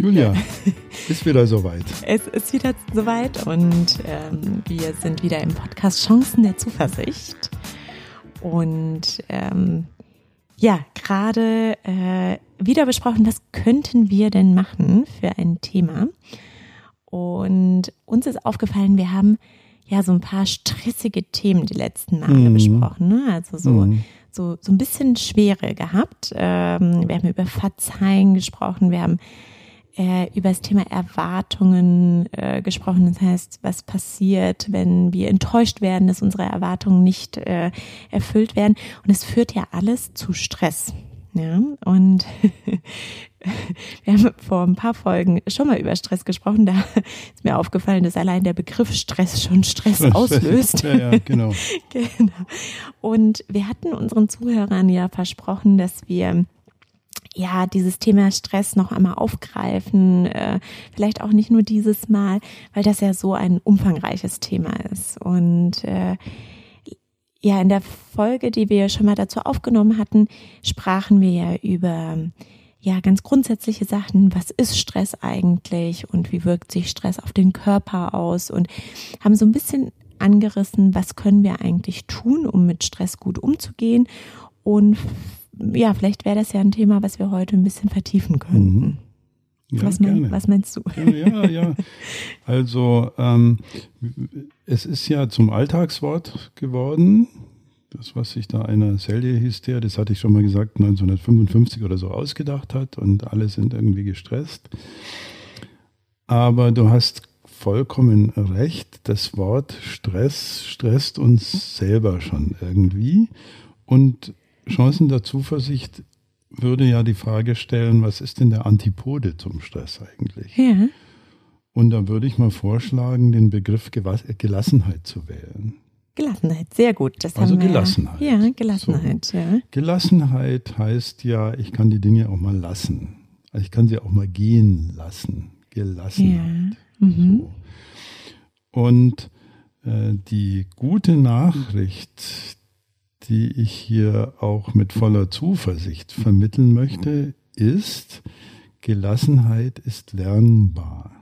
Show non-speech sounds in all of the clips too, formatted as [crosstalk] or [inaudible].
Julia, [laughs] ist wieder soweit. Es ist wieder soweit und ähm, wir sind wieder im Podcast Chancen der Zuversicht. Und ähm, ja, gerade äh, wieder besprochen, was könnten wir denn machen für ein Thema. Und uns ist aufgefallen, wir haben ja so ein paar stressige Themen die letzten Male mhm. besprochen. Ne? Also so, mhm. so, so ein bisschen Schwere gehabt. Ähm, wir haben über Verzeihen gesprochen, wir haben äh, über das Thema Erwartungen äh, gesprochen. Das heißt, was passiert, wenn wir enttäuscht werden, dass unsere Erwartungen nicht äh, erfüllt werden. Und es führt ja alles zu Stress. Ja, und [laughs] wir haben vor ein paar Folgen schon mal über Stress gesprochen. Da ist mir aufgefallen, dass allein der Begriff Stress schon Stress auslöst. [laughs] ja, ja, genau. [laughs] genau. Und wir hatten unseren Zuhörern ja versprochen, dass wir ja, dieses Thema Stress noch einmal aufgreifen, äh, vielleicht auch nicht nur dieses Mal, weil das ja so ein umfangreiches Thema ist. Und äh, ja, in der Folge, die wir schon mal dazu aufgenommen hatten, sprachen wir ja über ja ganz grundsätzliche Sachen. Was ist Stress eigentlich und wie wirkt sich Stress auf den Körper aus und haben so ein bisschen angerissen, was können wir eigentlich tun, um mit Stress gut umzugehen und ja, vielleicht wäre das ja ein Thema, was wir heute ein bisschen vertiefen könnten. Mhm. Ja, was, mein, was, meinst du? Ja, ja. Also ähm, es ist ja zum Alltagswort geworden. Das, was sich da einer Selje hieß der, das hatte ich schon mal gesagt, 1955 oder so ausgedacht hat und alle sind irgendwie gestresst. Aber du hast vollkommen recht, das Wort Stress stresst uns selber schon irgendwie. Und Chancen der Zuversicht würde ja die Frage stellen, was ist denn der Antipode zum Stress eigentlich? Ja. Und da würde ich mal vorschlagen, den Begriff Gelassenheit zu wählen. Gelassenheit, sehr gut. Das also haben wir Gelassenheit. Ja, Gelassenheit. So. Ja. Gelassenheit heißt ja, ich kann die Dinge auch mal lassen. Also ich kann sie auch mal gehen lassen. Gelassenheit. Ja. Mhm. So. Und äh, die gute Nachricht, die ich hier auch mit voller Zuversicht vermitteln möchte, ist, Gelassenheit ist lernbar.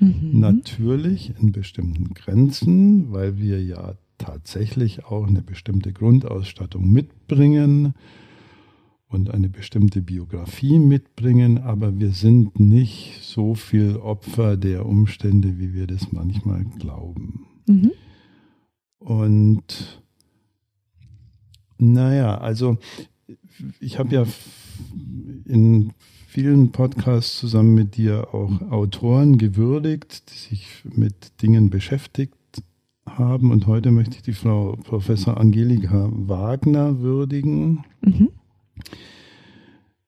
Mhm. Natürlich in bestimmten Grenzen, weil wir ja tatsächlich auch eine bestimmte Grundausstattung mitbringen und eine bestimmte Biografie mitbringen, aber wir sind nicht so viel Opfer der Umstände, wie wir das manchmal glauben. Mhm. Und naja, also ich habe ja in vielen Podcasts zusammen mit dir auch Autoren gewürdigt, die sich mit Dingen beschäftigt haben. Und heute möchte ich die Frau Professor Angelika Wagner würdigen, mhm.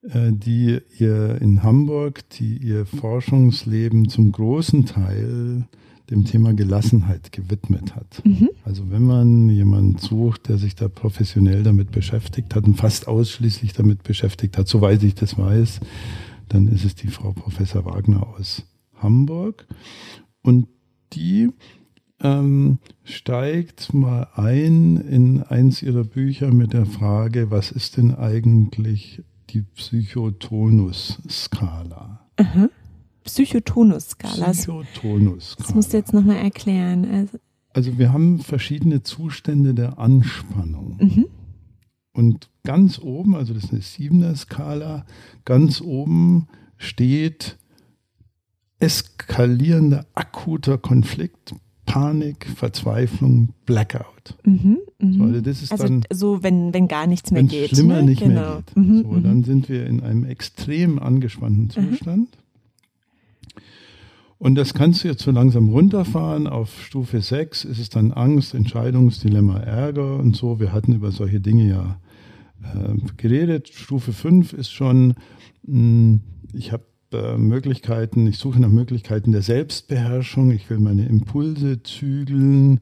Äh, die ihr in Hamburg, die ihr Forschungsleben zum großen Teil dem Thema Gelassenheit gewidmet hat. Mhm. Also wenn man jemanden sucht, der sich da professionell damit beschäftigt hat und fast ausschließlich damit beschäftigt hat, soweit ich das weiß, dann ist es die Frau Professor Wagner aus Hamburg. Und die ähm, steigt mal ein in eins ihrer Bücher mit der Frage, was ist denn eigentlich die Psychotonus-Skala? Mhm. Psychotonus-Skala. Psychotonus. Das musst du jetzt nochmal erklären. Also, also, wir haben verschiedene Zustände der Anspannung. Mhm. Und ganz oben, also das ist eine siebener Skala, ganz oben steht eskalierender akuter Konflikt, Panik, Verzweiflung, Blackout. Mhm, mh. so, also das ist also dann, so, wenn, wenn gar nichts mehr geht. Schlimmer ne? nicht genau. mehr geht. Mhm, so, dann mhm. sind wir in einem extrem angespannten mhm. Und das kannst du jetzt so langsam runterfahren. Auf Stufe 6 ist es dann Angst, Entscheidungsdilemma, Ärger und so. Wir hatten über solche Dinge ja äh, geredet. Stufe 5 ist schon, mh, hm, ich habe äh, Möglichkeiten, ich suche nach Möglichkeiten der Selbstbeherrschung. Ich will meine Impulse zügeln.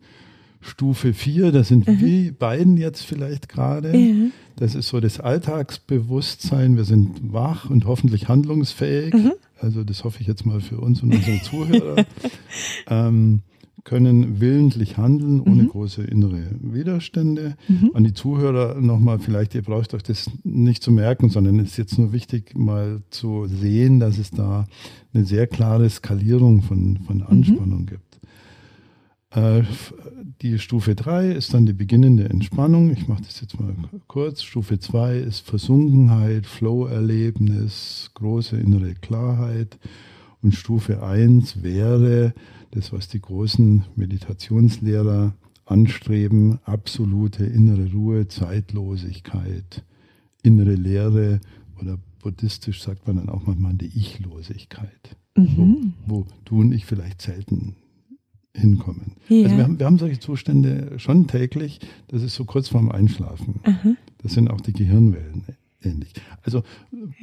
Stufe 4, da sind mhm. wir beiden jetzt vielleicht gerade. Ja. Das ist so das Alltagsbewusstsein. Wir sind wach und hoffentlich handlungsfähig. Mhm. Also das hoffe ich jetzt mal für uns und unsere Zuhörer. [laughs] ähm, können willentlich handeln, ohne mhm. große innere Widerstände. Mhm. An die Zuhörer nochmal, vielleicht, ihr braucht euch das nicht zu merken, sondern es ist jetzt nur wichtig, mal zu sehen, dass es da eine sehr klare Skalierung von, von mhm. Anspannung mhm. gibt. Äh, die Stufe 3 ist dann die beginnende Entspannung. Ich mache das jetzt mal kurz. Stufe 2 ist Versunkenheit, Flow-Erlebnis, große innere Klarheit. Und Stufe 1 wäre das, was die großen Meditationslehrer anstreben, absolute innere Ruhe, Zeitlosigkeit, innere Leere oder buddhistisch sagt man dann auch manchmal die Ichlosigkeit, mhm. wo, wo, du und ich vielleicht selten hinkommen. Ja. Also wir haben, wir haben solche Zustände schon täglich, das ist so kurz vorm Einschlafen. Aha. Das sind auch die Gehirnwellen ähnlich. Also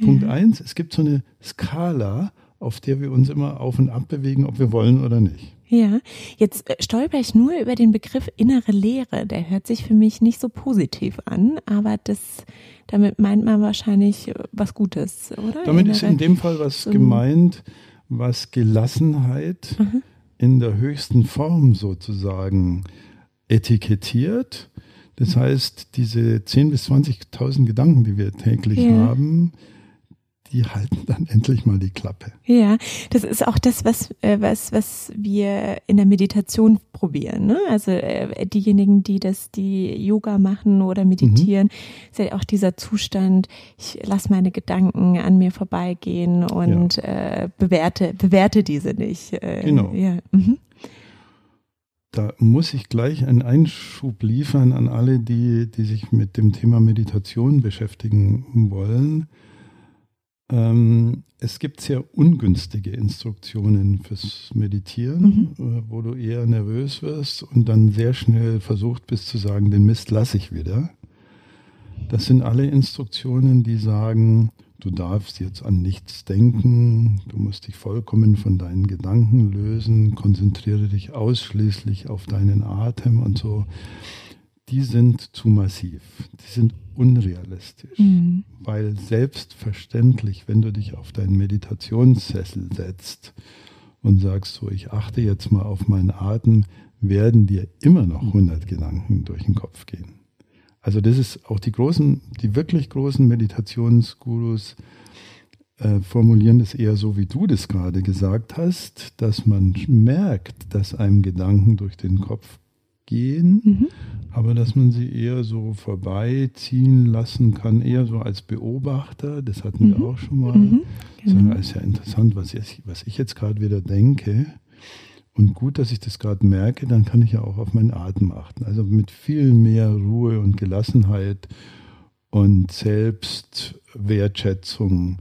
Punkt ja. eins, es gibt so eine Skala, auf der wir uns immer auf und ab bewegen, ob wir wollen oder nicht. Ja, jetzt äh, stolper ich nur über den Begriff innere Lehre. Der hört sich für mich nicht so positiv an, aber das, damit meint man wahrscheinlich äh, was Gutes, oder? Damit innere, ist in dem Fall was so gemeint, was Gelassenheit mhm. In der höchsten Form sozusagen etikettiert. Das heißt, diese 10.000 bis 20.000 Gedanken, die wir täglich ja. haben, die halten dann [laughs] endlich mal die Klappe. Ja, das ist auch das, was, äh, was, was wir in der Meditation probieren. Ne? Also äh, diejenigen, die das, die Yoga machen oder meditieren, mhm. ist ja auch dieser Zustand, ich lasse meine Gedanken an mir vorbeigehen und ja. äh, bewerte, bewerte diese nicht. Äh, genau. Ja. Mhm. Da muss ich gleich einen Einschub liefern an alle, die, die sich mit dem Thema Meditation beschäftigen wollen ähm, es gibt sehr ungünstige Instruktionen fürs Meditieren, mhm. Äh, wo du eher nervös wirst und dann sehr schnell versucht bist zu sagen, den Mist lasse ich wieder. Das sind alle Instruktionen, die sagen, du darfst jetzt an nichts denken, du musst dich vollkommen von deinen Gedanken lösen, konzentriere dich ausschließlich auf deinen Atem und so. Die sind zu massiv, die sind unrealistisch, mhm. weil selbstverständlich, wenn du dich auf deinen Meditationssessel setzt und sagst so, ich achte jetzt mal auf meinen Atem, werden dir immer noch 100 Gedanken durch den Kopf gehen. Also das ist auch die großen, die wirklich großen Meditationsgurus äh, formulieren das eher so, wie du das gerade gesagt hast, dass man merkt, dass einem Gedanken durch den Kopf gehen, mhm. aber dass man sie eher so vorbeiziehen lassen kann, eher so als Beobachter, das hatten mhm. wir auch schon mal. Mhm. Genau. Ist ja interessant, was ich, was ich jetzt gerade wieder denke. Und gut, dass ich das gerade merke, dann kann ich ja auch auf meinen Atem achten. Also mit viel mehr Ruhe und Gelassenheit und Selbstwertschätzung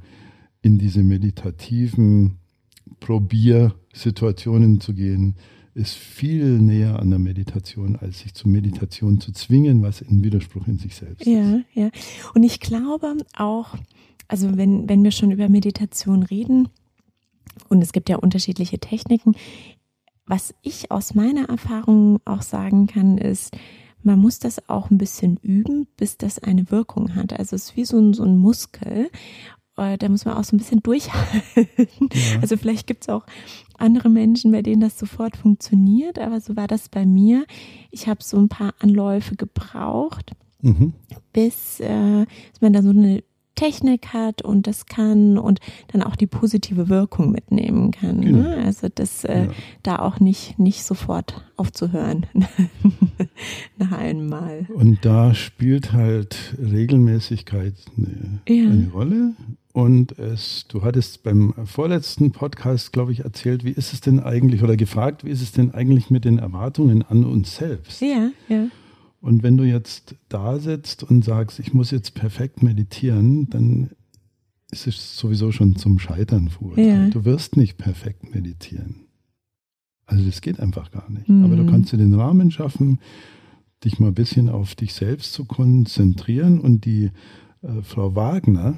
in diese meditativen Probiersituationen zu gehen, ist viel näher an der Meditation, als sich zur Meditation zu zwingen, was ein Widerspruch in sich selbst ja, ist. Ja, ja. Und ich glaube auch, also wenn, wenn wir schon über Meditation reden, und es gibt ja unterschiedliche Techniken, was ich aus meiner Erfahrung auch sagen kann, ist, man muss das auch ein bisschen üben, bis das eine Wirkung hat. Also es ist wie so ein, so ein Muskel. Äh, da muss man auch so ein bisschen durchhalten. Ja. Also vielleicht gibt es auch andere Menschen, bei denen das sofort funktioniert, aber so war das bei mir. Ich habe so ein paar Anläufe gebraucht, mhm. bis äh, man da so eine Technik hat und das kann und dann auch die positive Wirkung mitnehmen kann. Genau. Ne? Also das äh, ja. da auch nicht, nicht sofort aufzuhören [laughs] nach einem Mal. Und da spielt halt Regelmäßigkeit eine, ja. eine Rolle. Und es, du hattest beim vorletzten Podcast, glaube ich, erzählt, wie ist es denn eigentlich oder gefragt, wie ist es denn eigentlich mit den Erwartungen an uns selbst? Ja, ja. Und wenn du jetzt da sitzt und sagst, ich muss jetzt perfekt meditieren, dann ist es sowieso schon zum Scheitern verurteilt. Ja. Du wirst nicht perfekt meditieren. Also das geht einfach gar nicht. Mhm. Aber du kannst dir den Rahmen schaffen, dich mal ein bisschen auf dich selbst zu konzentrieren. Und die äh, Frau Wagner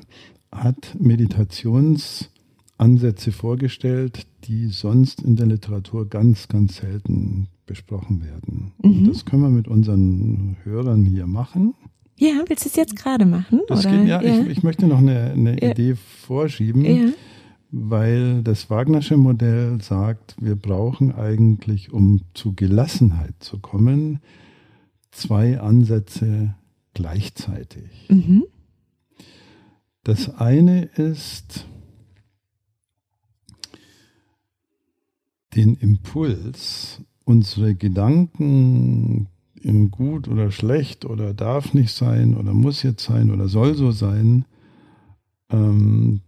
hat Meditationsansätze vorgestellt, die sonst in der Literatur ganz, ganz selten besprochen werden. Mhm. Das können wir mit unseren Hörern hier machen. Ja, willst du es jetzt gerade machen? Das oder? Geht, ja, ja. Ich, ich, möchte noch eine, eine ja. Idee vorschieben. Ja. weil das Wagnersche Modell sagt, wir brauchen eigentlich, um zu Gelassenheit zu kommen, zwei Ansätze gleichzeitig. Mhm. Das eine ist den Impuls, unsere Gedanken in gut oder schlecht oder darf nicht sein oder muss jetzt sein oder soll so sein, ähm,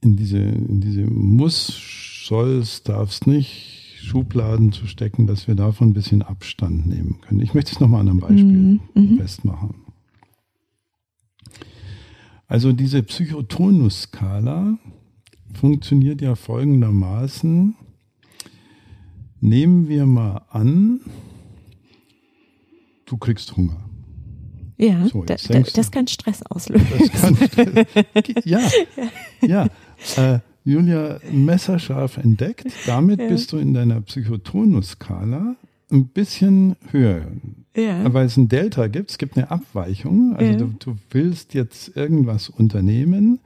in diese, in diese muss, soll's, darf's nicht Schubladen zu stecken, dass wir davon ein bisschen Abstand nehmen können. Ich möchte es nochmal an einem Beispiel mhm. mhm. festmachen. Also diese Psychotonus-Skala funktioniert ja folgendermaßen. Nehmen wir mal an, du kriegst Hunger. Ja, so, da, da, das kann Stress auslösen. Das kann [laughs] Stress, ja, ja. Äh, Julia, messerscharf entdeckt. Damit ja. bist du in deiner Psychotonus-Skala ein bisschen höher. Ja. Weil es ein Delta gibt, es gibt eine Abweichung. Also ja. du, du, willst jetzt irgendwas unternehmen.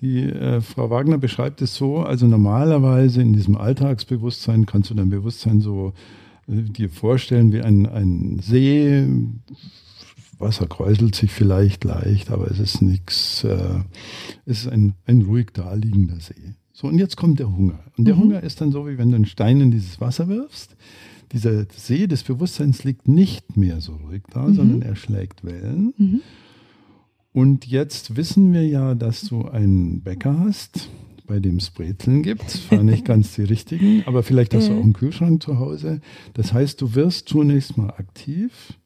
Die äh, Frau Wagner beschreibt es so, also normalerweise in diesem Alltagsbewusstsein kannst du dein Bewusstsein so äh, dir vorstellen wie ein, ein See, Wasser kräuselt sich vielleicht leicht, aber es ist nichts, äh, es ist ein, ein ruhig daliegender See. So, und jetzt kommt der Hunger. Und der mhm. Hunger ist dann so, wie wenn du einen Stein in dieses Wasser wirfst. Dieser See des Bewusstseins liegt nicht mehr so ruhig da, mhm. sondern er schlägt Wellen. Mhm. Und jetzt wissen wir ja, dass du einen Bäcker hast, bei dem es Brezeln gibt. [laughs] Das war nicht ganz die richtigen, aber vielleicht hast du auch einen Kühlschrank zu Hause. Das heißt, du wirst zunächst mal aktiv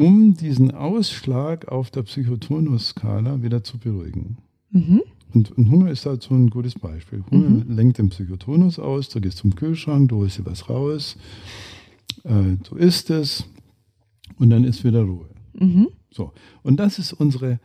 um diesen Ausschlag auf der Psychotonus-Skala wieder zu beruhigen. Mhm. Und, und, Hunger ist dazu ein gutes Beispiel. Hunger mhm. lenkt den Psychotonus aus, du gehst zum Kühlschrank, du holst dir was raus, äh, du isst es und dann ist wieder Ruhe. Mhm. So. Und das ist unsere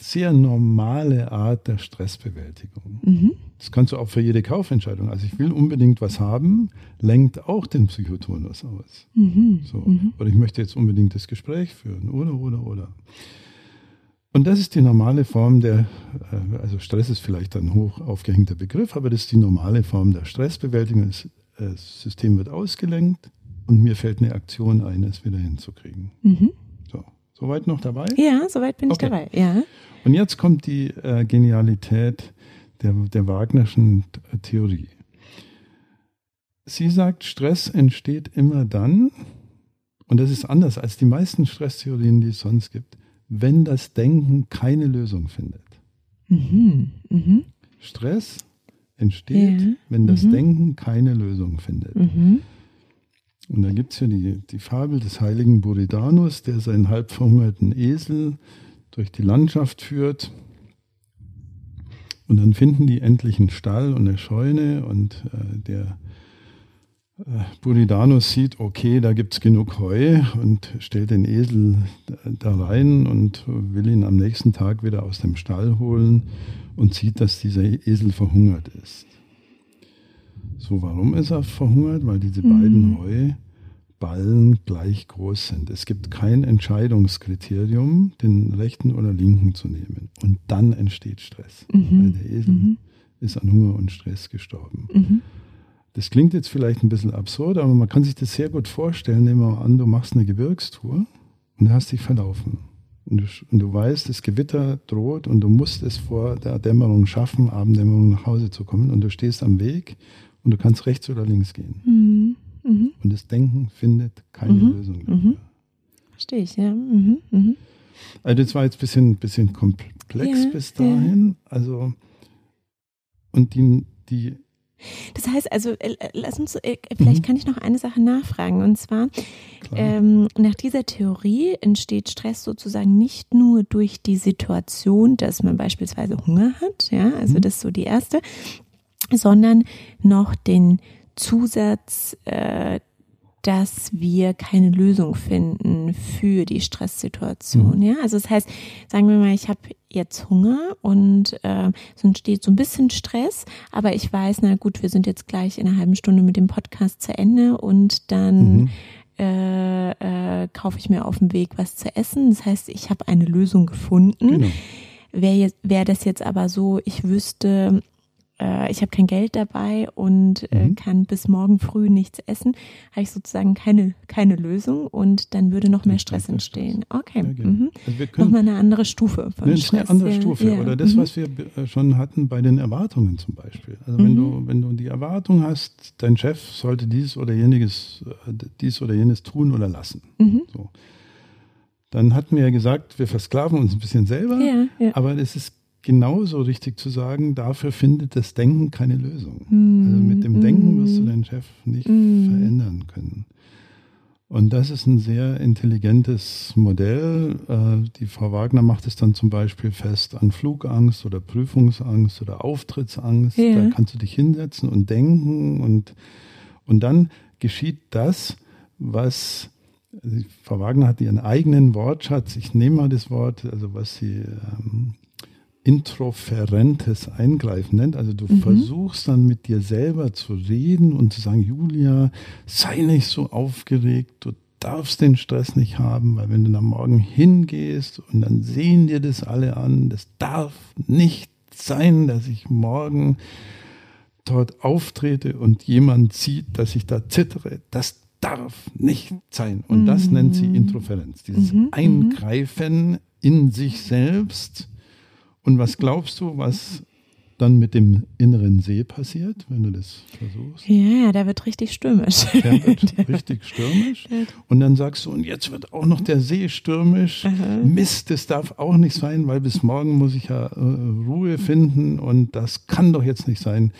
sehr normale Art der Stressbewältigung. Mhm. Das kannst du auch für jede Kaufentscheidung. Also ich will unbedingt was haben, lenkt auch den Psychotonus aus. Mhm. So. Mhm. Oder ich möchte jetzt unbedingt das Gespräch führen. Oder, oder, oder. Und das ist die normale Form der, äh, also Stress ist vielleicht ein hoch aufgehängter Begriff, aber das ist die normale Form der Stressbewältigung. Das äh, System wird ausgelenkt und mir fällt eine Aktion ein, es wieder hinzukriegen. Mhm. So. Soweit noch dabei? Ja, soweit bin okay. ich dabei, ja. Und jetzt kommt die äh, Genialität der, der Wagnerschen Theorie. Sie sagt, Stress entsteht immer dann, und das ist anders als die meisten Stresstheorien, die es sonst gibt, wenn das Denken keine Lösung findet. Mhm. Mhm. Stress entsteht, ja. wenn das mhm. Denken keine Lösung findet. Mhm. Und da gibt es ja die, die Fabel des heiligen Buridanus, der seinen halb verhungerten Esel durch die Landschaft führt. Und dann finden die endlich einen Stall und eine Scheune und äh, der Buridanus sieht, okay, da gibt es genug Heu und stellt den Esel da rein und will ihn am nächsten Tag wieder aus dem Stall holen und sieht, dass dieser Esel verhungert ist. So, warum ist er verhungert? Weil diese mhm. beiden Heu Ballen gleich groß sind. Es gibt kein Entscheidungskriterium, den rechten oder linken zu nehmen. Und dann entsteht Stress. Mhm. Weil der Esel mhm. ist an Hunger und Stress gestorben. Das klingt jetzt vielleicht ein bisschen absurd, aber man kann sich das sehr gut vorstellen. Nehmen wir mal an, du machst eine Gebirgstour und du hast dich verlaufen. Und du, und du weißt, das Gewitter droht und du musst es vor der Dämmerung schaffen, Abenddämmerung nach Hause zu kommen. Und du stehst am Weg und du kannst rechts oder links gehen. Mhm. Mhm. Und das Denken findet keine mhm. Lösung dafür. Mhm. Verstehe ich, ja. Mhm. Mhm. Also das war jetzt ein bisschen, bisschen komplex ja, bis dahin. Ja. Also und die, die das heißt also, äh, lass uns, äh, vielleicht mhm. kann ich noch eine Sache nachfragen. Und zwar, ähm, nach dieser Theorie entsteht Stress sozusagen nicht nur durch die Situation, dass man beispielsweise Hunger hat, ja, also mhm. das ist so die erste, sondern noch den Zusatz, äh, dass wir keine Lösung finden für die Stresssituation. Mhm. Ja, also das heißt, sagen wir mal, ich habe jetzt Hunger und äh, es entsteht so ein bisschen Stress, aber ich weiß, na gut, wir sind jetzt gleich in einer halben Stunde mit dem Podcast zu Ende und dann mhm. äh, äh, kaufe ich mir auf dem Weg was zu essen. Das heißt, ich habe eine Lösung gefunden. Genau. Wäre wär das jetzt aber so, ich wüsste, äh, ich habe kein Geld dabei und äh, mhm. kann bis morgen früh nichts essen, habe ich sozusagen keine, keine Lösung und dann würde noch mehr Stress entstehen. Okay. Ja, genau. mhm. also Nochmal eine andere Stufe von das Stress. Eine andere Stufe. Ja. Oder das, mhm. was wir äh, schon hatten bei den Erwartungen zum Beispiel. Also wenn du, mhm. wenn du die Erwartung hast, dein Chef sollte dies oder jenes, äh, dies oder jenes tun oder lassen. Mhm. So. Dann hatten wir ja gesagt, wir versklaven uns ein bisschen selber, aber es ist genauso richtig zu sagen, dafür findet das Denken keine Lösung. Mm. Also mit dem Denken wirst du deinen Chef nicht mm. verändern können. Und das ist ein sehr intelligentes Modell. Äh, die Frau Wagner macht es dann zum Beispiel fest an Flugangst oder Prüfungsangst oder Auftrittsangst. Ja. Da kannst du dich hinsetzen und denken und, und dann geschieht das, was Frau Wagner hat ihren eigenen Wortschatz. Ich nehme mal das Wort, also was sie ähm, introferentes Eingreifen nennt. Also du mhm. versuchst dann mit dir selber zu reden und zu sagen, Julia, sei nicht so aufgeregt, du darfst den Stress nicht haben, weil wenn du am Morgen hingehst und dann sehen dir das alle an, das darf nicht sein, dass ich morgen dort auftrete und jemand sieht, dass ich da zittere. Das darf nicht sein. Und das mhm. nennt sie Introferenz, dieses mhm. mhm. Eingreifen in sich selbst und was glaubst du, was dann mit dem inneren See passiert, wenn du das versuchst? Ja, der wird richtig stürmisch. Der wird [laughs] richtig stürmisch. Und dann sagst du, und jetzt wird auch noch der See stürmisch. Aha. Mist, das darf auch nicht sein, weil bis morgen muss ich ja äh, Ruhe finden und das kann doch jetzt nicht sein,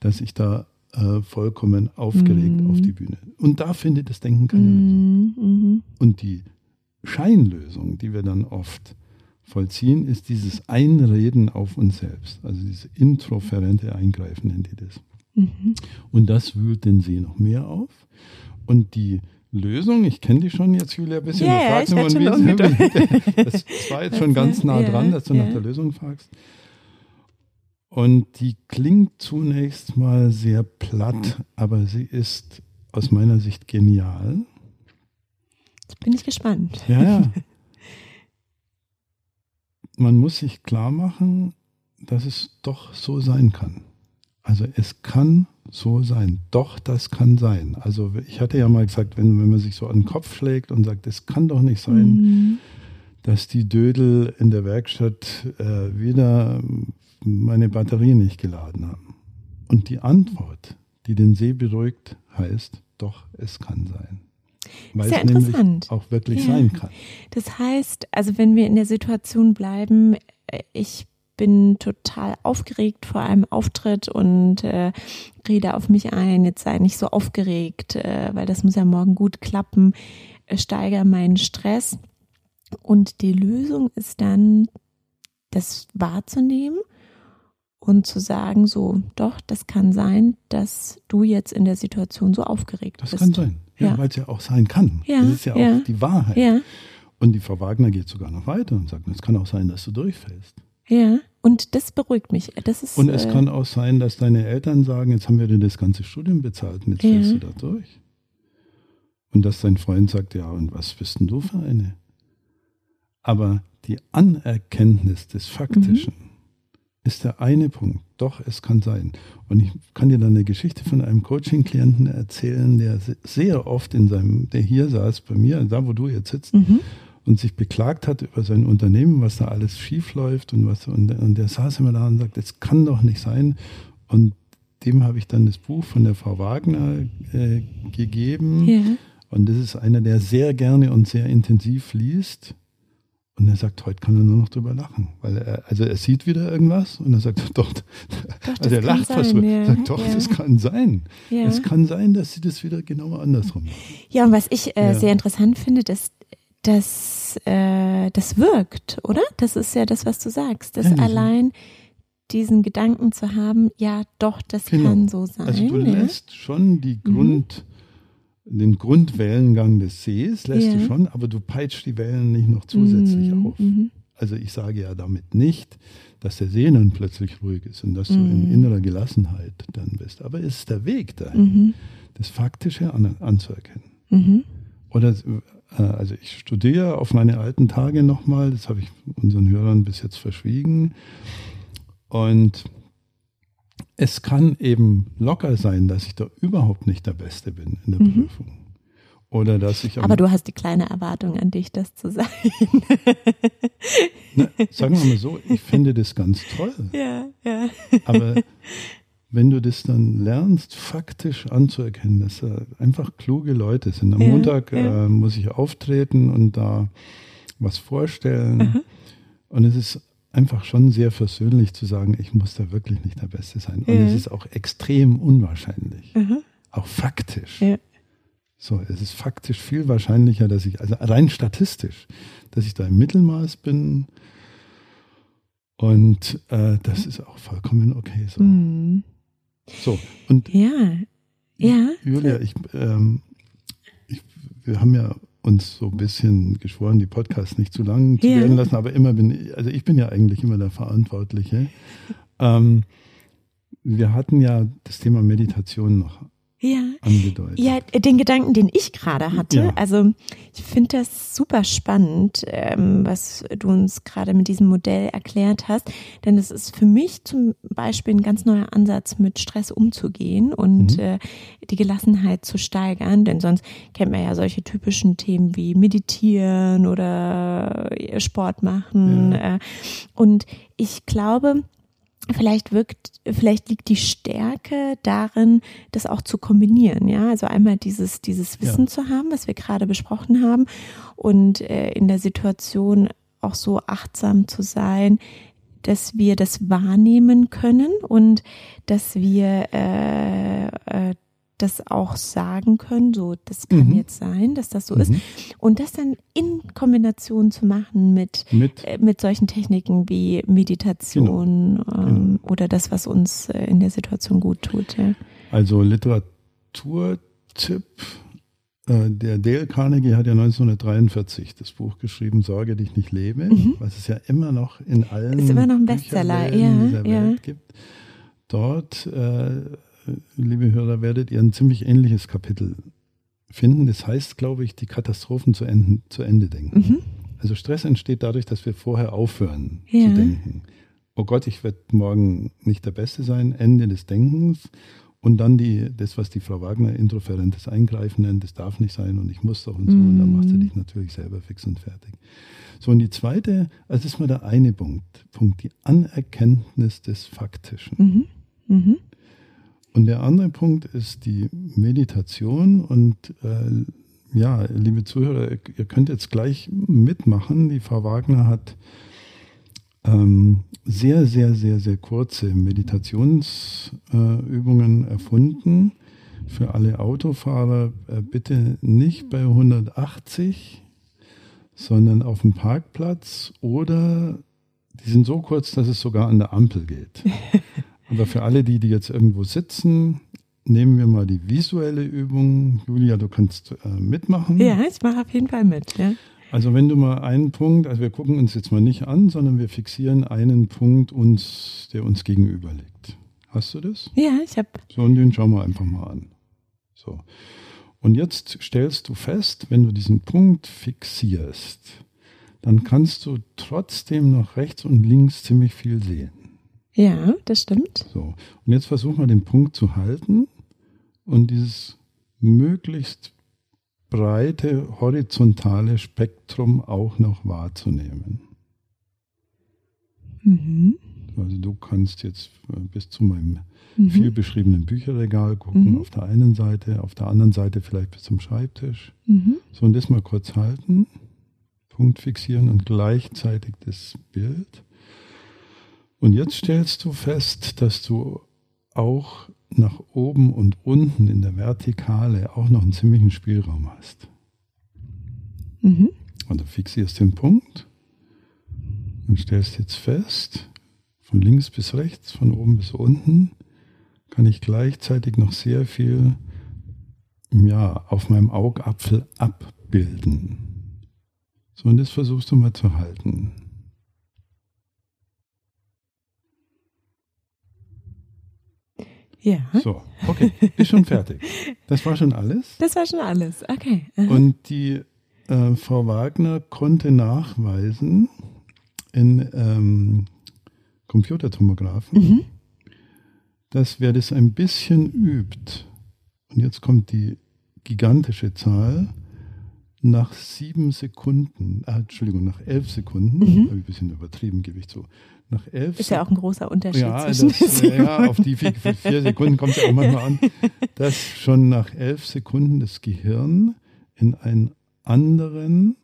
dass ich da äh, vollkommen aufgeregt mhm. auf die Bühne. Und da findet das Denken keine mhm. Lösung. Mhm. Und die Scheinlösung, die wir dann oft vollziehen, ist dieses Einreden auf uns selbst, also dieses introferente Eingreifen nennt ihr das. Mhm. Und das wühlt den See noch mehr auf. Und die Lösung, ich kenne die schon jetzt, Julia, ein bisschen. Ja, ja, ich schon [laughs] das war jetzt schon ganz nah dran, dass du ja. nach der Lösung fragst. Und die klingt zunächst mal sehr platt, aber sie ist aus meiner Sicht genial. Jetzt bin ich gespannt. Ja, ja. [laughs] man muss sich klar machen, dass es doch so sein kann. Also es kann so sein. Doch, das kann sein. Also ich hatte ja mal gesagt, wenn, wenn man sich so an den Kopf schlägt und sagt, es kann doch nicht sein, mhm. dass die Dödel in der Werkstatt äh, wieder meine Batterie nicht geladen haben. Und die Antwort, die den See beruhigt, heißt, doch, es kann sein. Weil Sehr es nämlich auch wirklich ja. sein kann. Das heißt, also wenn wir in der Situation bleiben, äh, ich bin total aufgeregt vor einem Auftritt und äh, rede auf mich ein, jetzt sei nicht so aufgeregt, äh, weil das muss ja morgen gut klappen, äh, steigere meinen Stress. Und die Lösung ist dann, das wahrzunehmen und zu sagen, so, doch, das kann sein, dass du jetzt in der Situation so aufgeregt das bist. Das kann sein. Ja, weil es ja auch sein kann. Ja, das ist ja, auch die Wahrheit. Und die Frau Wagner geht sogar noch weiter und sagt, es kann auch sein, dass du durchfällst. Ja, und das beruhigt mich. Das ist, und es äh, kann auch sein, dass deine Eltern sagen, jetzt haben wir dir das ganze Studium bezahlt und jetzt fällst du da durch. Und dass dein Freund sagt, ja, und was bist denn du für eine? Aber die Anerkenntnis des Faktischen, mhm ist der eine Punkt. Doch, es kann sein. Und ich kann dir dann eine Geschichte von einem Coaching-Klienten erzählen, der sehr oft in seinem, der hier saß bei mir, da wo du jetzt sitzt, mhm. und sich beklagt hat über sein Unternehmen, was da alles schief läuft und was, und, und der saß immer da und sagt, es kann doch nicht sein. Und dem habe ich dann das Buch von der Frau Wagner äh, gegeben. Ja. Und das ist einer, der sehr gerne und sehr intensiv liest. Und er sagt, heute kann er nur noch drüber lachen. Weil er, also er sieht wieder irgendwas und er sagt, [laughs] doch, doch also er lacht fast so. Ja. sagt, doch, ja. das kann sein. Ja. Es kann sein, dass sie das wieder genau andersrum machen. Ja, und was ich äh, sehr interessant finde, dass, dass äh, das wirkt, oder? Das ist ja das, was du sagst. Dass allein diesen Gedanken zu haben, ja, doch, das genau. kann so sein. Also du lässt schon die mhm. Den Grundwellengang des Sees lässt ja. du schon, aber du peitscht die Wellen nicht noch zusätzlich mhm. auf. Also ich sage ja damit nicht, dass der See dann plötzlich ruhig ist und dass mhm. du in mhm. innerer Gelassenheit dann bist. Aber es ist der Weg dahin, mhm. das Faktische an, anzuerkennen. Mhm. Oder äh, also ich studiere auf meine alten Tage nochmal, das habe ich unseren Hörern bis jetzt verschwiegen. Und es kann eben locker sein, dass ich da überhaupt nicht der Beste bin in der mhm. Prüfung. Oder dass ich. Aber du hast die kleine Erwartung an dich, das zu sein. Na, sagen wir mal so, ich finde das ganz toll. [laughs] Ja, ja. Aber wenn du das dann lernst, faktisch anzuerkennen, dass da einfach kluge Leute sind. Am ja, Montag ja. Äh, muss ich auftreten und da was vorstellen. Aha. Und es ist einfach schon sehr versöhnlich zu sagen, ich muss da wirklich nicht der Beste sein. Und ja. es ist auch extrem unwahrscheinlich. Aha. Auch faktisch. Ja. So, es ist faktisch viel wahrscheinlicher, dass ich, also rein statistisch, dass ich da im Mittelmaß bin. Und äh, das ist auch vollkommen okay so. Mhm. So, und ja, ja. Julia, ich, ähm, ich, wir haben ja uns so ein bisschen geschworen, die Podcasts nicht zu lang zu ja. werden lassen, aber immer bin ich, also ich bin ja eigentlich immer der Verantwortliche. [laughs] Ähm, wir hatten ja das Thema Meditation noch ja. angedeutet. Ja, den Gedanken, den ich gerade hatte. Ja. Also ich finde das super spannend, ähm, was du uns gerade mit diesem Modell erklärt hast. Denn es ist für mich zum Beispiel ein ganz neuer Ansatz, mit Stress umzugehen und mhm. äh, die Gelassenheit zu steigern. Denn sonst kennt man ja solche typischen Themen wie Meditieren oder äh, Sport machen. Ja. Äh, und ich glaube, vielleicht wirkt, vielleicht liegt die Stärke darin, das auch zu kombinieren, ja. Also einmal dieses, dieses Wissen ja. zu haben, was wir gerade besprochen haben und äh, in der Situation auch so achtsam zu sein, dass wir das wahrnehmen können und dass wir äh, äh, das auch sagen können, so das kann mhm. jetzt sein, dass das so mhm. ist. Und das dann in Kombination zu machen mit, mit, äh, mit solchen Techniken wie Meditation genau. Ähm, genau. oder das, was uns äh, in der Situation gut tut. Ja. Also Literaturtipp. Äh, der Dale Carnegie hat ja 1943 das Buch geschrieben, Sorge dich nicht lebe, mhm. was es ja immer noch in allen ist immer noch ein Bestseller, ja, dieser ja. Welt gibt. Dort äh, liebe Hörer, werdet ihr ein ziemlich ähnliches Kapitel finden. Das heißt, glaube ich, die Katastrophen zu Ende, zu Ende denken. Mhm. Also Stress entsteht dadurch, dass wir vorher aufhören ja. zu denken. Oh Gott, ich werde morgen nicht der Beste sein, Ende des Denkens. Und dann die, das, was die Frau Wagner introferentes Eingreifen nennt, das darf nicht sein und ich muss doch und so. Mhm. Und dann macht sie dich natürlich selber fix und fertig. So, und die zweite, also das ist mal der eine Punkt, Punkt, die Anerkenntnis des Faktischen. Mhm. Mhm. Und der andere Punkt ist die Meditation. Und äh, ja, liebe Zuhörer, ihr könnt jetzt gleich mitmachen. Die Frau Wagner hat ähm, sehr, sehr, sehr, sehr kurze Meditationsübungen äh, erfunden. Für alle Autofahrer äh, bitte nicht bei 180, sondern auf dem Parkplatz oder die sind so kurz, dass es sogar an der Ampel geht. [laughs] Aber für alle die, die jetzt irgendwo sitzen, nehmen wir mal die visuelle Übung. Julia, du kannst äh, mitmachen. Ja, ich mache auf jeden Fall mit. Ja. Also wenn du mal einen Punkt, also wir gucken uns jetzt mal nicht an, sondern wir fixieren einen Punkt uns, der uns gegenüber liegt. Hast du das? Ja, ich habe. So, und den schauen wir einfach mal an. So. Und jetzt stellst du fest, wenn du diesen Punkt fixierst, dann kannst du trotzdem noch rechts und links ziemlich viel sehen. Ja, das stimmt. So, und jetzt versuchen wir den Punkt zu halten und dieses möglichst breite horizontale Spektrum auch noch wahrzunehmen. Mhm. Also du kannst jetzt äh, bis zu meinem mhm. viel beschriebenen Bücherregal gucken, mhm. auf der einen Seite, auf der anderen Seite vielleicht bis zum Schreibtisch. Mhm. So, und das mal kurz halten, Punkt fixieren und gleichzeitig das Bild. Und jetzt stellst du fest, dass du auch nach oben und unten in der Vertikale auch noch einen ziemlichen Spielraum hast. Mhm. Und du fixierst den Punkt und stellst jetzt fest, von links bis rechts, von oben bis unten, kann ich gleichzeitig noch sehr viel ja, auf meinem Augapfel abbilden. So, und das versuchst du mal zu halten. Ja. So, okay, ist schon fertig. Das war schon alles? Das war schon alles, okay. Aha. Und die äh, Frau Wagner konnte nachweisen in ähm, Computertomographen, mhm. dass wer das ein bisschen übt, und jetzt kommt die gigantische Zahl, nach sieben Sekunden, äh, Entschuldigung, nach elf Sekunden, mhm. habe ich ein bisschen übertrieben, gebe ich zu. Nach elf Ist ja auch ein großer Unterschied ja, zwischen das, ja, auf die vier, vier Sekunden kommt es ja auch manchmal an, [laughs] dass schon nach elf Sekunden das Gehirn in einen anderen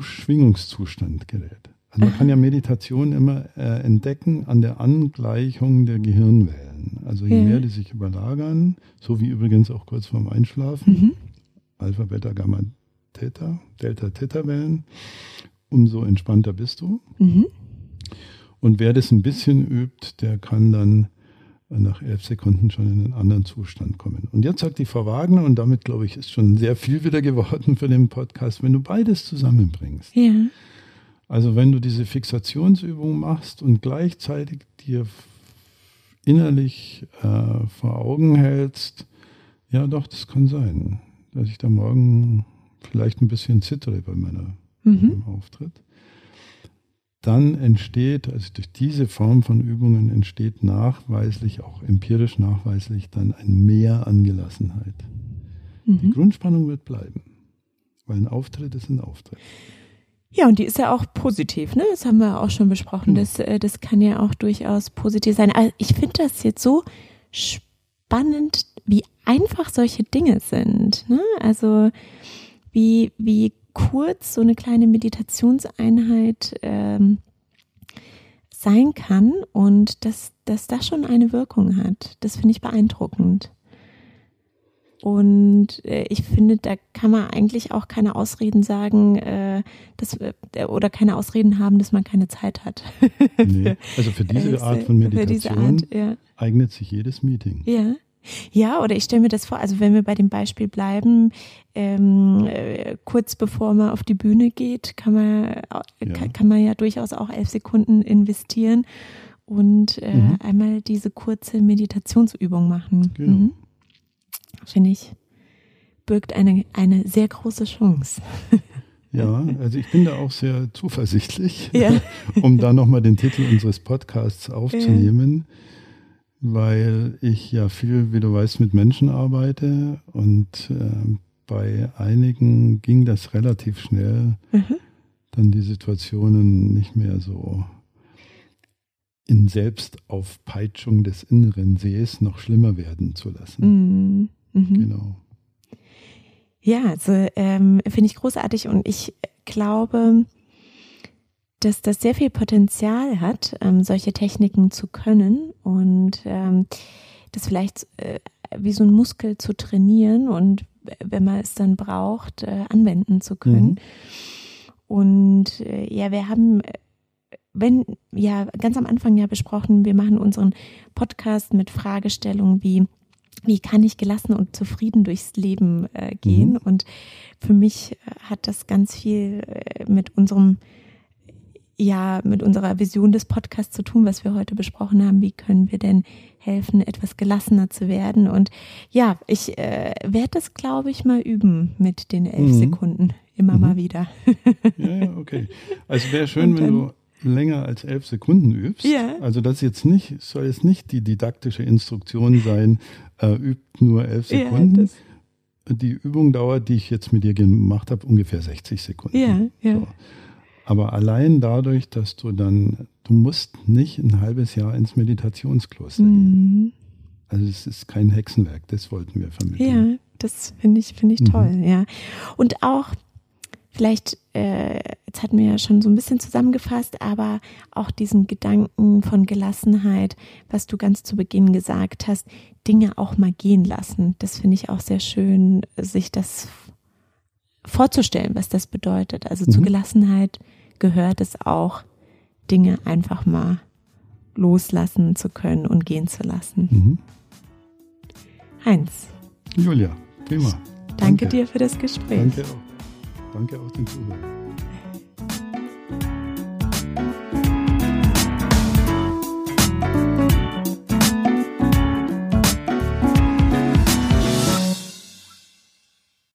Schwingungszustand gerät. Also man kann ja Meditation immer äh, entdecken an der Angleichung der Gehirnwellen. Also je ja. mehr die sich überlagern, so wie übrigens auch kurz vorm Einschlafen, mhm. Alpha, Beta, Gamma, Theta, Delta, Theta-Wellen, umso entspannter bist du. Mhm. Und wer das ein bisschen übt, der kann dann nach elf Sekunden schon in einen anderen Zustand kommen. Und jetzt sagt die Frau Wagner, und damit glaube ich, ist schon sehr viel wieder geworden für den Podcast, wenn du beides zusammenbringst. Ja. Also wenn du diese Fixationsübung machst und gleichzeitig dir innerlich äh, vor Augen hältst, ja doch, das kann sein, dass ich da morgen vielleicht ein bisschen zittere bei meiner, mhm. meinem Auftritt. Dann entsteht, also durch diese Form von Übungen entsteht nachweislich, auch empirisch nachweislich, dann ein Mehr an Gelassenheit. Mhm. Die Grundspannung wird bleiben, weil ein Auftritt ist ein Auftritt. Ja, und die ist ja auch positiv, ne? Das haben wir auch schon besprochen. Genau. Das, äh, das kann ja auch durchaus positiv sein. Also ich finde das jetzt so spannend, wie einfach solche Dinge sind. Ne? Also wie, wie kurz so eine kleine Meditationseinheit ähm, sein kann und dass, dass das schon eine Wirkung hat. Das finde ich beeindruckend. Und äh, ich finde, da kann man eigentlich auch keine Ausreden sagen, äh, dass, äh, oder keine Ausreden haben, dass man keine Zeit hat. nee, also für [laughs] diese Art von Meditation Art, ja. eignet sich jedes Meeting. Ja. Ja, oder ich stelle mir das vor, also wenn wir bei dem Beispiel bleiben, ähm, äh, kurz bevor man auf die Bühne geht, kann man, äh, ja. Kann, kann, man ja durchaus auch elf Sekunden investieren und äh, mhm. einmal diese kurze Meditationsübung machen. Genau. Mhm finde ich, birgt eine, eine sehr große Chance. [laughs] Ja, also ich bin da auch sehr zuversichtlich, ja. [laughs] um da nochmal den Titel unseres Podcasts aufzunehmen, ja. Weil ich ja viel, wie du weißt, mit Menschen arbeite und äh, bei einigen ging das relativ schnell, mhm. dann die Situationen nicht mehr so in Selbstaufpeitschung des inneren Sees noch schlimmer werden zu lassen. Mhm. Mhm. Genau. Ja, also ähm, finde ich großartig und ich glaube, dass das sehr viel Potenzial hat, ähm, solche Techniken zu können und ähm, das vielleicht äh, wie so ein Muskel zu trainieren und wenn man es dann braucht, äh, anwenden zu können. Mhm. Und äh, ja, wir haben wenn ja ganz am Anfang ja besprochen, wir machen unseren Podcast mit Fragestellungen wie wie kann ich gelassen und zufrieden durchs Leben äh, gehen? Mhm. Und für mich äh, hat das ganz viel äh, mit unserem, ja, mit unserer Vision des Podcasts zu tun, was wir heute besprochen haben. Wie können wir denn helfen, etwas gelassener zu werden? Und ja, ich äh, werde das, glaube ich, mal üben mit den elf mhm. Sekunden. Immer mhm. mal wieder. ja, ja, okay. Also wäre schön, wenn du länger als elf Sekunden übst. Ja. Also das jetzt nicht, soll jetzt nicht die didaktische Instruktion sein, äh, übt nur elf Sekunden. Ja, die Übung dauert, die ich jetzt mit dir gemacht habe, ungefähr 60 Sekunden. Ja, ja. So. Aber allein dadurch, dass du dann, du musst nicht ein halbes Jahr ins Meditationskloster mhm. gehen. Also es ist kein Hexenwerk, das wollten wir vermitteln. Ja, das finde ich, finde ich mhm. toll, ja. Und auch vielleicht, äh, jetzt hatten wir ja schon so ein bisschen zusammengefasst, aber auch diesen Gedanken von Gelassenheit, was du ganz zu Beginn gesagt hast, Dinge auch mal gehen lassen. Das finde ich auch sehr schön, sich das vorzustellen, was das bedeutet. Also mhm. zu Gelassenheit gehört es auch, Dinge einfach mal loslassen zu können und gehen zu lassen. Mhm. Heinz. Julia, prima. Danke, danke dir für das Gespräch. Danke auch. Danke auch den Zuhörern.